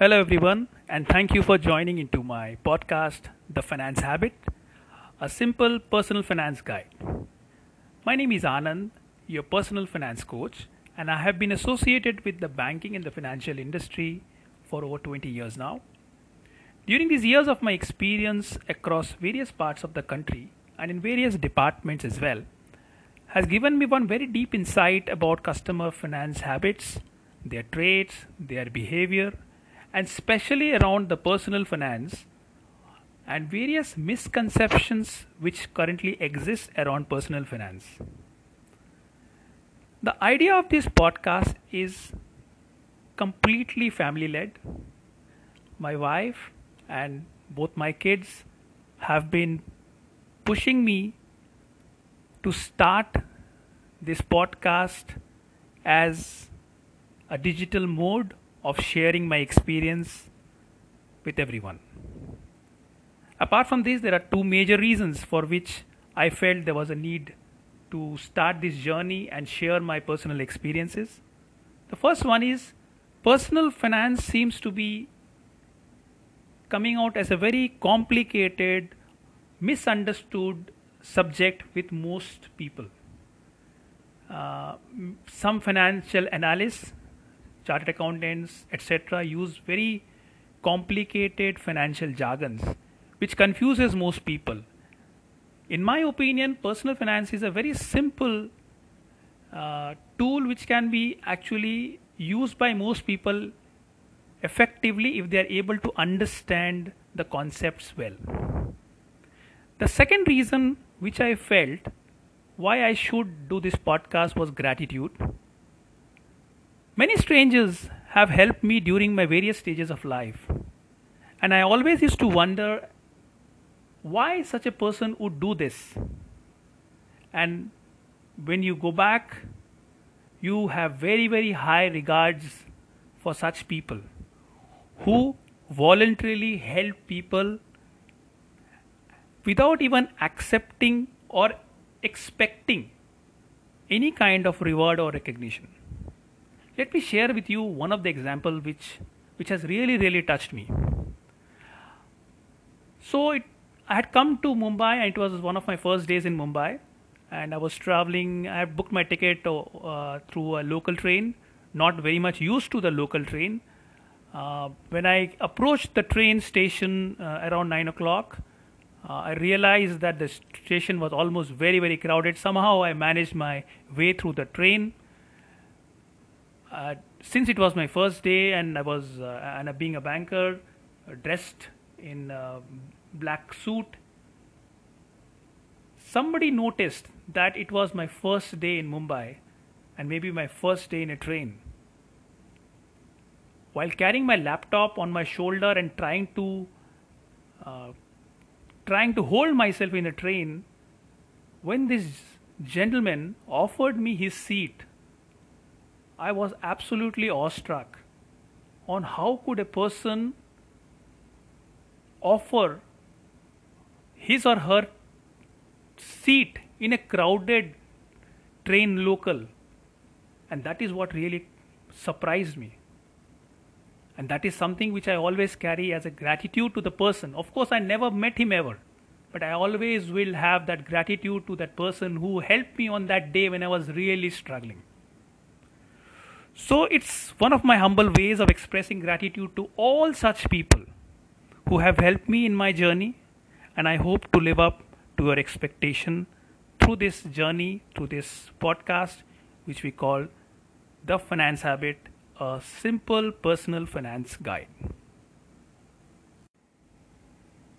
Hello, everyone, and thank you for joining into my podcast, The Finance Habit, a simple personal finance guide. My name is Anand, your personal finance coach, and I have been associated with the banking and the financial industry for over 20 years now. During these years of my experience across various parts of the country and in various departments as well, has given me one very deep insight about customer finance habits, their traits, their behavior, and especially around the personal finance and various misconceptions which currently exist around personal finance. The idea of this podcast is completely family led. My wife and both my kids have been pushing me to start this podcast as a digital mode of sharing my experience with everyone. Apart from this, there are two major reasons for which I felt there was a need to start this journey and share my personal experiences. The first one is personal finance seems to be coming out as a very complicated, misunderstood subject with most people. Uh, some financial analysts chartered accountants, etc., use very complicated financial jargons which confuses most people. In my opinion, personal finance is a very simple uh, tool which can be actually used by most people effectively if they are able to understand the concepts well. The second reason which I felt why I should do this podcast was gratitude. Many strangers have helped me during my various stages of life, and I always used to wonder why such a person would do this. And when you go back, you have very, very high regards for such people who voluntarily help people without even accepting or expecting any kind of reward or recognition. Let me share with you one of the example which which has really really touched me. So it, I had come to Mumbai and it was one of my first days in Mumbai and I was traveling. I had booked my ticket uh, through a local train, not very much used to the local train. Uh, when I approached the train station uh, around 9 o'clock, uh, I realized that the station was almost very, very crowded. Somehow I managed my way through the train uh, since it was my first day and I was uh, and being a banker, uh, dressed in a black suit, somebody noticed that it was my first day in Mumbai and maybe my first day in a train. While carrying my laptop on my shoulder and trying to uh, trying to hold myself in a train, when this gentleman offered me his seat I was absolutely awestruck on how could a person offer his or her seat in a crowded train local. And that is what really surprised me. And that is something which i always carry as a gratitude to the person. Of course i never met him ever but i always will have that gratitude to that person who helped me on that day when i was really struggling so it's one of my humble ways of expressing gratitude to all such people who have helped me in my journey, and I hope to live up to your expectation through this journey, through this podcast, which we call The Finance Habit, a simple personal finance guide.